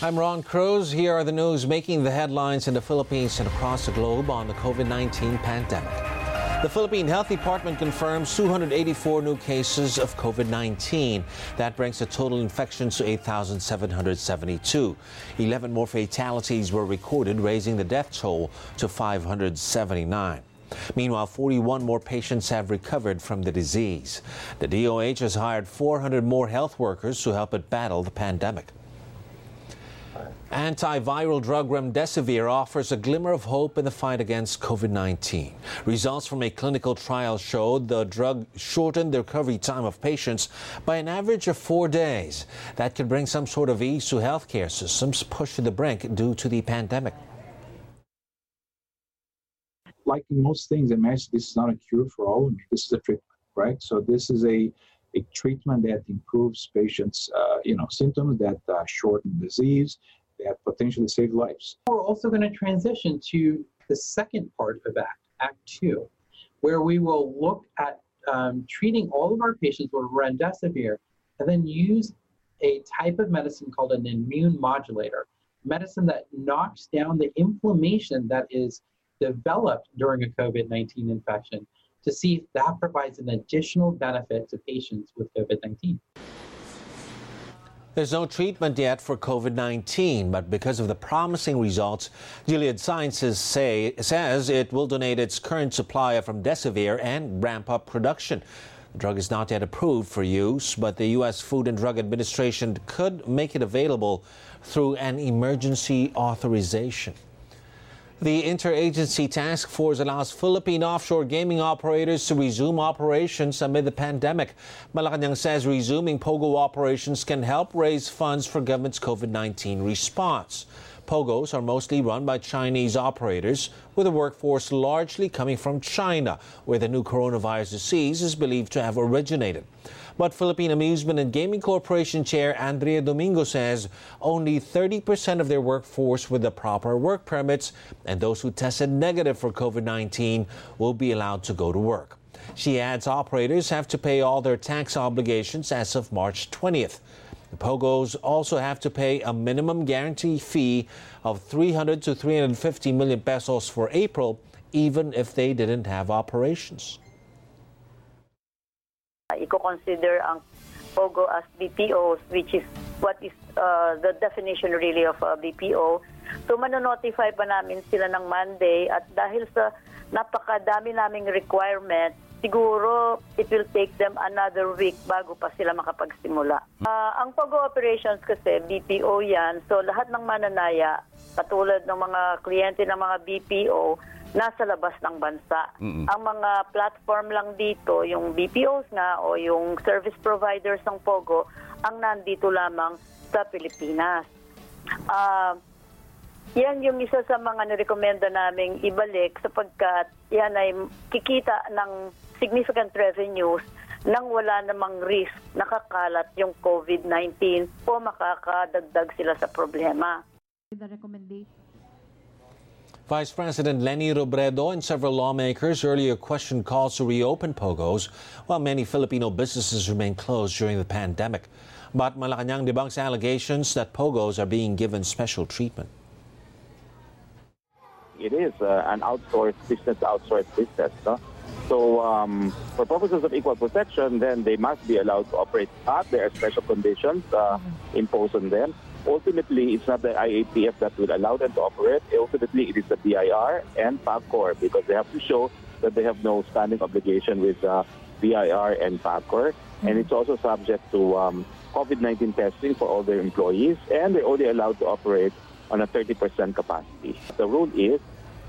I'm Ron Cruz. Here are the news making the headlines in the Philippines and across the globe on the COVID 19 pandemic. The Philippine Health Department confirms 284 new cases of COVID 19. That brings the total infections to 8,772. 11 more fatalities were recorded, raising the death toll to 579. Meanwhile, 41 more patients have recovered from the disease. The DOH has hired 400 more health workers to help it battle the pandemic. Antiviral drug remdesivir offers a glimmer of hope in the fight against COVID 19. Results from a clinical trial showed the drug shortened the recovery time of patients by an average of four days. That could bring some sort of ease to healthcare systems pushed to the brink due to the pandemic. Like in most things, in medicine, this is not a cure for all. This is a treatment, right? So this is a a treatment that improves patients' uh, you know symptoms that uh, shorten disease that potentially save lives. We're also going to transition to the second part of ACT, Act Two, where we will look at um, treating all of our patients with remdesivir and then use a type of medicine called an immune modulator, medicine that knocks down the inflammation that is developed during a COVID 19 infection to see if that provides an additional benefit to patients with COVID 19. There's no treatment yet for COVID 19, but because of the promising results, Gilead Sciences say, says it will donate its current supply of remdesivir and ramp up production. The drug is not yet approved for use, but the U.S. Food and Drug Administration could make it available through an emergency authorization. The interagency task force allows Philippine offshore gaming operators to resume operations amid the pandemic. Malacanang says resuming POGO operations can help raise funds for government's COVID 19 response. POGOs are mostly run by Chinese operators, with a workforce largely coming from China, where the new coronavirus disease is believed to have originated. But Philippine Amusement and Gaming Corporation Chair Andrea Domingo says only 30% of their workforce with the proper work permits and those who tested negative for COVID 19 will be allowed to go to work. She adds operators have to pay all their tax obligations as of March 20th. The POGOs also have to pay a minimum guarantee fee of 300 to 350 million pesos for April, even if they didn't have operations. I-consider ang POGO as BPOs, which is what is uh, the definition really of a BPO. So manonotify pa namin sila ng Monday at dahil sa napakadami naming requirement, siguro it will take them another week bago pa sila makapagsimula. Uh, ang POGO operations kasi, BPO yan, so lahat ng mananaya, katulad ng mga kliyente ng mga BPO, nasa labas ng bansa. Mm-mm. Ang mga platform lang dito, yung BPOs nga o yung service providers ng POGO, ang nandito lamang sa Pilipinas. Uh, yan yung isa sa mga nirekomenda naming ibalik sapagkat yan ay kikita ng significant revenues nang wala namang risk nakakalat yung COVID-19 o makakadagdag sila sa problema. The recommendation Vice President Leni Robredo and several lawmakers earlier questioned calls to reopen POGOs while many Filipino businesses remain closed during the pandemic. But Malacanang debunks allegations that POGOs are being given special treatment. It is uh, an outsourced business, outsourced business. No? So, um, for purposes of equal protection, then they must be allowed to operate. But there are special conditions uh, imposed on them ultimately, it's not the IATF that will allow them to operate. Ultimately, it is the BIR and PAGCOR because they have to show that they have no standing obligation with uh, BIR and PAGCOR. Mm-hmm. And it's also subject to um, COVID-19 testing for all their employees, and they're only allowed to operate on a 30% capacity. The rule is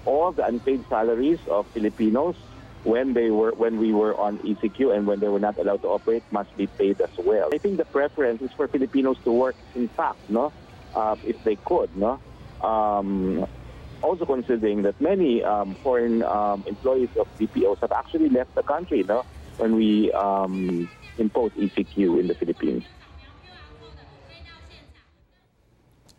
all the unpaid salaries of Filipinos when they were when we were on ECQ and when they were not allowed to operate must be paid as well. I think the preference is for Filipinos to work in fact, no, uh, if they could, no. Um, also considering that many um, foreign um, employees of BPOs have actually left the country, no, when we um, impose ECQ in the Philippines.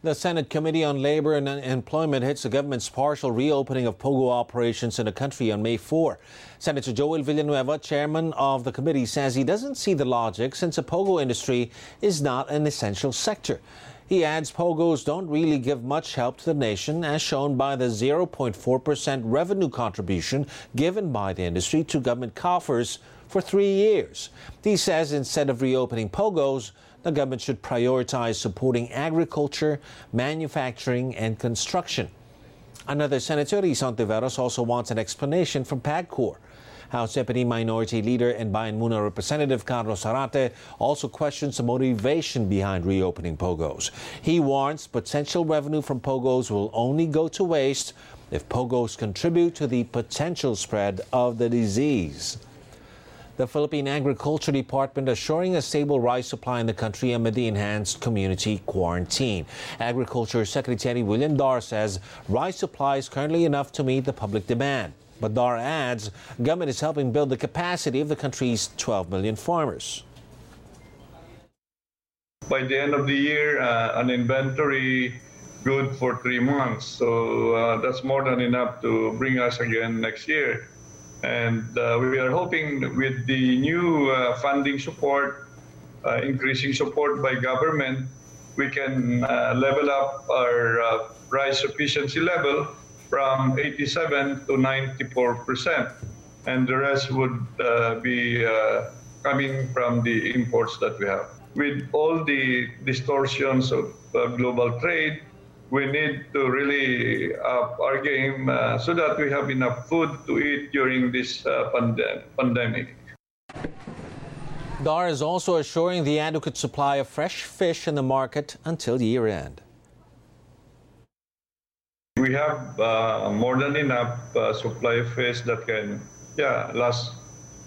The Senate Committee on Labor and Employment hits the government's partial reopening of POGO operations in the country on May 4. Senator Joel Villanueva, chairman of the committee, says he doesn't see the logic since the POGO industry is not an essential sector. He adds POGOs don't really give much help to the nation, as shown by the 0.4% revenue contribution given by the industry to government coffers for three years. He says instead of reopening POGOs, the government should prioritize supporting agriculture, manufacturing, and construction. Another Senator, Risa Hontiveros, also wants an explanation from PAGCOR. House Deputy Minority Leader and Bayan Muna Representative Carlos Zarate also questions the motivation behind reopening POGOs. He warns potential revenue from POGOs will only go to waste if POGOs contribute to the potential spread of the disease. The Philippine Agriculture Department assuring a stable rice supply in the country amid the enhanced community quarantine. Agriculture Secretary William Dar says rice supply is currently enough to meet the public demand. But Dar adds government is helping build the capacity of the country's 12 million farmers. By the end of the year, uh, an inventory good for three months. So uh, that's more than enough to bring us again next year. And uh, we are hoping with the new uh, funding support, uh, increasing support by government, we can uh, level up our rice sufficiency level from 87 to 94 percent, and the rest would uh, be uh, coming from the imports that we have. With all the distortions of uh, global trade, we need to really up our game uh, so that we have enough food to eat during this uh, pandem- pandemic. DAR is also assuring the adequate supply of fresh fish in the market until year end. We have uh, more than enough uh, supply fish that can yeah, last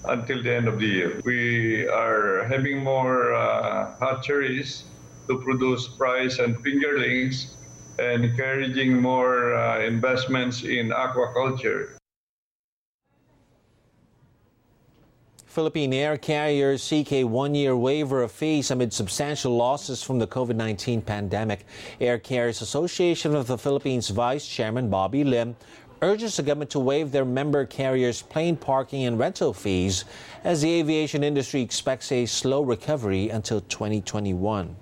until the end of the year. We are having more uh, hatcheries to produce fries and fingerlings and encouraging more uh, investments in aquaculture. Philippine air carriers seek a one year waiver of fees amid substantial losses from the COVID 19 pandemic. Air Carriers Association of the Philippines Vice Chairman Bobby Lim urges the government to waive their member carriers' plane parking and rental fees as the aviation industry expects a slow recovery until 2021.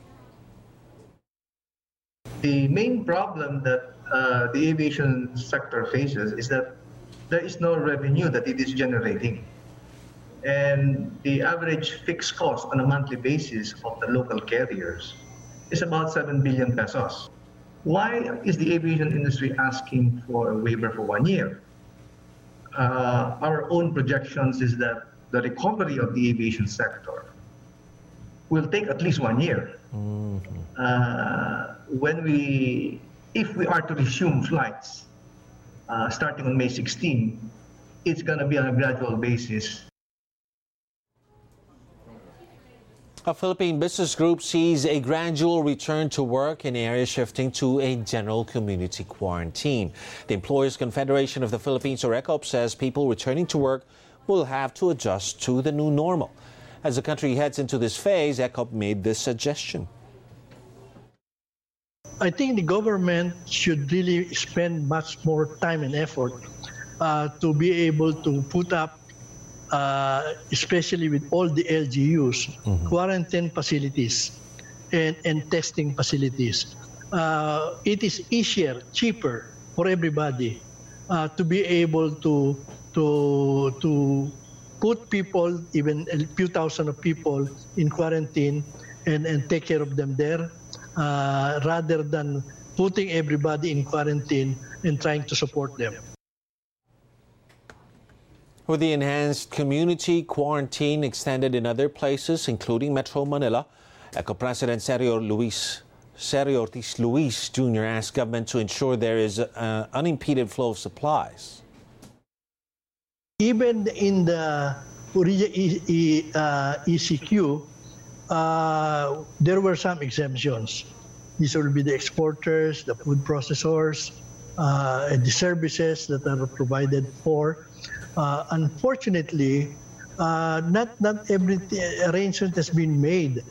The main problem that uh, the aviation sector faces is that there is no revenue that it is generating and the average fixed cost on a monthly basis of the local carriers is about 7 billion pesos. Why is the aviation industry asking for a waiver for one year? Uh, our own projections is that the recovery of the aviation sector will take at least one year. Mm-hmm. Uh, when we, if we are to resume flights uh, starting on May 16, it's going to be on a gradual basis A Philippine business group sees a gradual return to work in areas shifting to a general community quarantine. The Employers Confederation of the Philippines, or ECOP, says people returning to work will have to adjust to the new normal. As the country heads into this phase, ECOP made this suggestion. I think the government should really spend much more time and effort uh, to be able to put up uh, especially with all the LGUs, mm-hmm. quarantine facilities and, and testing facilities. Uh, it is easier, cheaper for everybody uh, to be able to to to put people, even a few thousand of people, in quarantine and, and take care of them there, uh, rather than putting everybody in quarantine and trying to support them. With the enhanced community quarantine extended in other places, including Metro Manila, ECOP President Sergio Luis Sergio Ortiz Luis Jr. asked government to ensure there is an unimpeded flow of supplies. Even in the ECQ, uh, uh, there were some exemptions. These will be the exporters, the food processors, uh, and the services that are provided for uh, unfortunately, uh, not not every arrangement has been made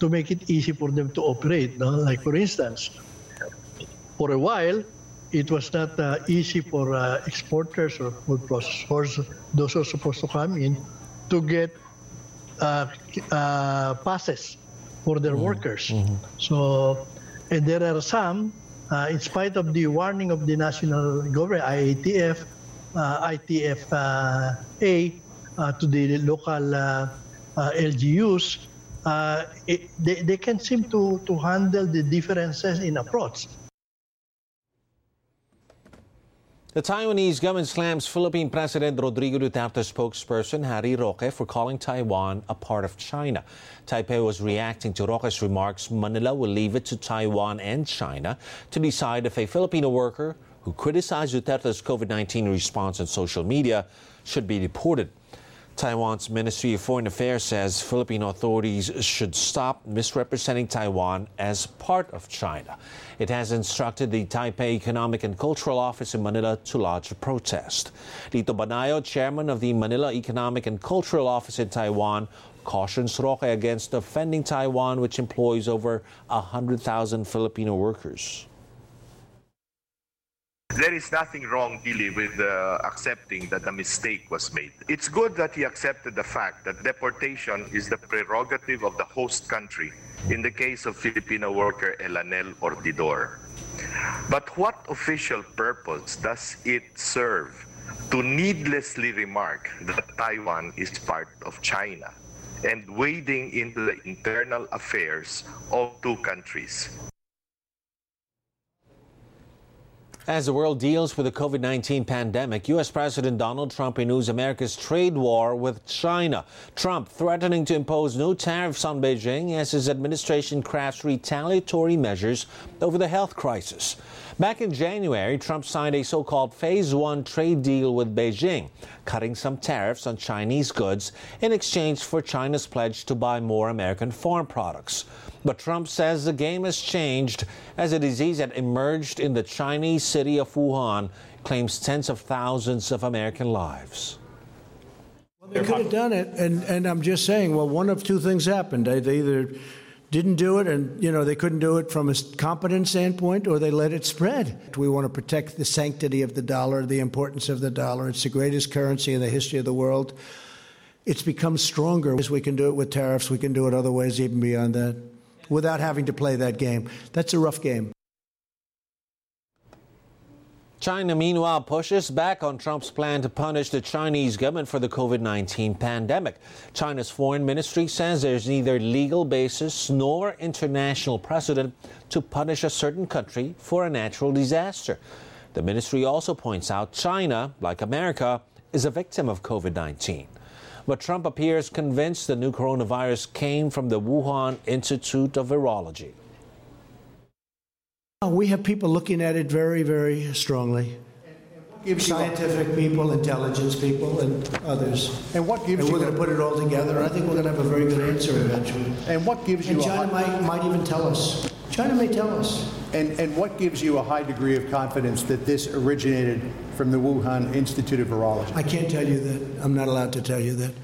to make it easy for them to operate. No? Like for instance, for a while, it was not uh, easy for uh, exporters or food processors, those who are supposed to come in, to get uh, uh passes for their mm-hmm. workers. Mm-hmm. So And there are some, uh, in spite of the warning of the national government, IATF, uh, ITF-A, uh, to the local uh, uh, LGUs, uh, it, they, they can seem to, to handle the differences in approach. The Taiwanese government slams Philippine President Rodrigo Duterte's spokesperson Harry Roque for calling Taiwan a part of China. Taipei was reacting to Roque's remarks. Manila will leave it to Taiwan and China to decide if a Filipino worker who criticized Duterte's COVID 19 response on social media should be deported. Taiwan's Ministry of Foreign Affairs says Philippine authorities should stop misrepresenting Taiwan as part of China. It has instructed the Taipei Economic and Cultural Office in Manila to lodge a protest. Lito Banayo, chairman of the Manila Economic and Cultural Office in Taiwan, cautions Roque against offending Taiwan, which employs over 100,000 Filipino workers. There is nothing wrong really with uh, accepting that a mistake was made. It's good that he accepted the fact that deportation is the prerogative of the host country in the case of Filipino worker Elanel Ordidor. But what official purpose does it serve to needlessly remark that Taiwan is part of China and wading into the internal affairs of two countries? As the world deals with the COVID 19 pandemic, U.S. President Donald Trump renews America's trade war with China. Trump threatening to impose new tariffs on Beijing as his administration crafts retaliatory measures over the health crisis. Back in January, Trump signed a so called Phase One trade deal with Beijing, cutting some tariffs on Chinese goods in exchange for China's pledge to buy more American farm products. But Trump says the game has changed as a disease that emerged in the Chinese city of Wuhan claims tens of thousands of American lives. Well, they could have done it, and, and I'm just saying, well, one of two things happened. They either didn't do it and you know they couldn't do it from a competent standpoint or they let it spread. We want to protect the sanctity of the dollar the importance of the dollar. It's the greatest currency in the history of the world. It's become stronger. As we can do it with tariffs we can do it other ways even beyond that without having to play that game. That's a rough game China, meanwhile, pushes back on Trump's plan to punish the Chinese government for the COVID 19 pandemic. China's foreign ministry says there's neither legal basis nor international precedent to punish a certain country for a natural disaster. The ministry also points out China, like America, is a victim of COVID 19. But Trump appears convinced the new coronavirus came from the Wuhan Institute of Virology. We have people looking at it very, very strongly. Scientific people, intelligence people, and others. And what gives and you? we're going to put it all together. I think we're going to have a very good answer eventually. And what gives you? And a China might, might even tell us. China may tell us. And, and what gives you a high degree of confidence that this originated from the Wuhan Institute of Virology? I can't tell you that. I'm not allowed to tell you that.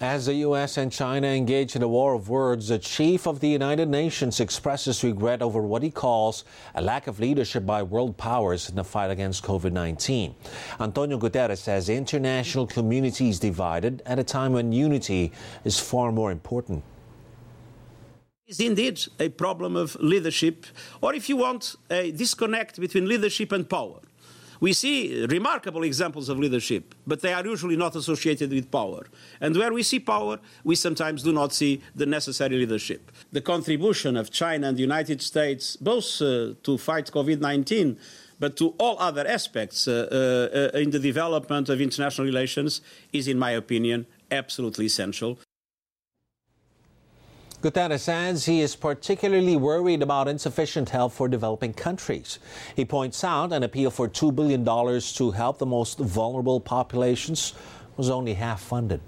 As the U.S. and China engage in a war of words, the chief of the United Nations expresses regret over what he calls a lack of leadership by world powers in the fight against COVID 19. Antonio Guterres says the international community is divided at a time when unity is far more important. is indeed a problem of leadership, or if you want, a disconnect between leadership and power. We see remarkable examples of leadership, but they are usually not associated with power. And where we see power, we sometimes do not see the necessary leadership. The contribution of China and the United States, both uh, to fight COVID 19, but to all other aspects uh, uh, uh, in the development of international relations, is, in my opinion, absolutely essential. Guterres adds he is particularly worried about insufficient help for developing countries. He points out an appeal for $2 billion to help the most vulnerable populations was only half funded.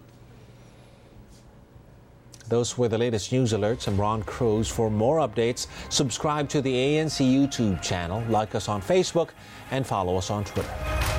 Those were the latest news alerts. I'm Ron Cruz. For more updates, subscribe to the ANC YouTube channel, like us on Facebook, and follow us on Twitter.